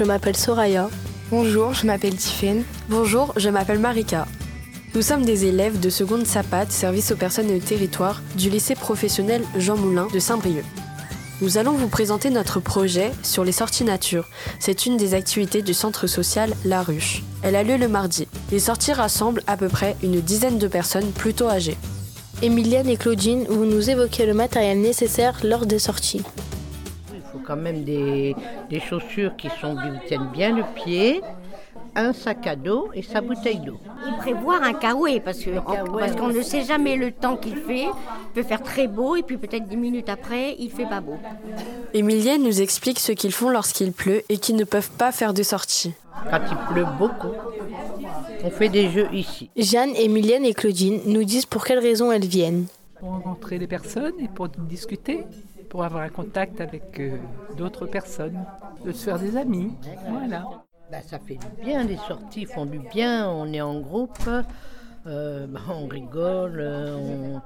je m'appelle Soraya. Bonjour, je m'appelle Tiffaine. Bonjour, je m'appelle Marika. Nous sommes des élèves de seconde SAPAT, service aux personnes et au territoire, du lycée professionnel Jean Moulin de Saint-Brieuc. Nous allons vous présenter notre projet sur les sorties nature. C'est une des activités du centre social La Ruche. Elle a lieu le mardi. Les sorties rassemblent à peu près une dizaine de personnes plutôt âgées. Emilienne et Claudine, vous nous évoquez le matériel nécessaire lors des sorties. Quand même des, des chaussures qui, sont, qui tiennent bien le pied, un sac à dos et sa bouteille d'eau. Il prévoir un kawaii parce que- parce qu'on ne sait jamais le temps qu'il fait. Il peut faire très beau et puis peut-être dix minutes après, il fait pas beau. Emilienne nous explique ce qu'ils font lorsqu'il pleut et qu'ils ne peuvent pas faire de sortie. Quand il pleut beaucoup, on fait des jeux ici. Jeanne, Emilienne et Claudine nous disent pour quelles raisons elles viennent. pour rencontrer les personnes et pour discuter, pour avoir un contact avec euh, d'autres personnes, de se faire des amis. Voilà. Ben, ça fait du bien, les sorties font du bien, on est en groupe, euh, ben, on rigole, euh, on,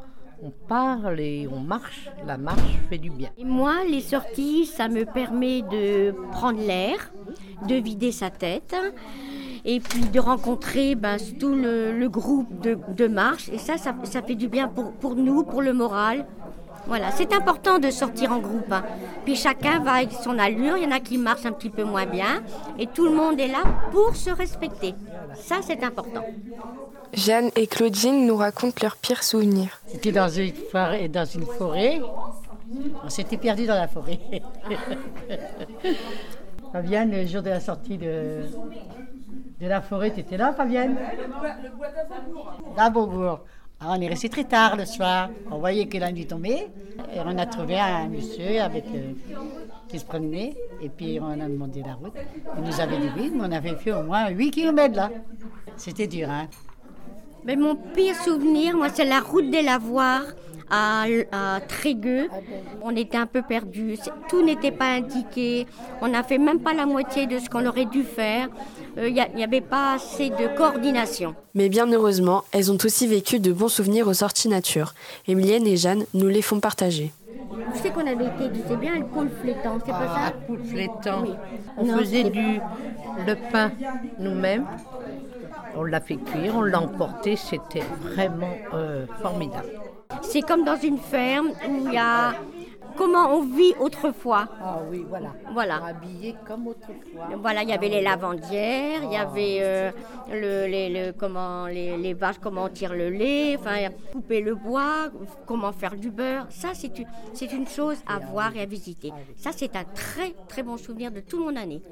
on parle et on marche. La marche fait du bien. Et moi, les sorties, ça me permet de prendre l'air, de vider sa tête. Et puis de rencontrer ben, tout le, le groupe de, de marche. Et ça, ça, ça fait du bien pour, pour nous, pour le moral. Voilà, c'est important de sortir en groupe. hein. Puis chacun va avec son allure. Il y en a qui marchent un petit peu moins bien. Et tout le monde est là pour se respecter. Ça, c'est important. Jeanne et Claudine nous racontent leurs pires souvenirs. C'était dans une forêt, dans une forêt. On s'était perdu dans la forêt. Fabienne, le jour de la sortie de, de la forêt, tu étais là, Fabienne? D'Abourgour. Alors, on est resté très tard le soir. On voyait que la nuit tombait. Et on a trouvé un monsieur avec, euh, qui se promenait. Et puis, on a demandé la route. Il nous avait dit on avait fait au moins 8 km là. C'était dur, hein Mais mon pire souvenir, moi, c'est la route des lavoirs à, à Trégueux. On était un peu perdus. Tout n'était pas indiqué. On n'a fait même pas la moitié de ce qu'on aurait dû faire. Euh, Il n'y avait pas assez de coordination. Mais bien heureusement, elles ont aussi vécu de bons souvenirs aux sorties nature. Emilienne et Jeanne nous les font partager. Tu sais qu'on avait été, tu sais bien, le pôle flétan, c'est pas À ça poule flétan, Oui. on Non, faisait du le pain nous-mêmes. On l'a fait cuire, on l'a emporté, c'était vraiment euh, formidable. C'est comme dans une ferme où il y a comment on vit autrefois. Ah oui, voilà. Voilà. Habillé comme autrefois. Voilà, il y avait les lavandières, il y avait euh, le, les, le- comment, les, les vaches, comment on tire le lait, enfin, couper le bois, comment faire du beurre. Ça, c'est une, c'est une chose à voir et à visiter. Ça, c'est un très, très bon souvenir de toute mon année.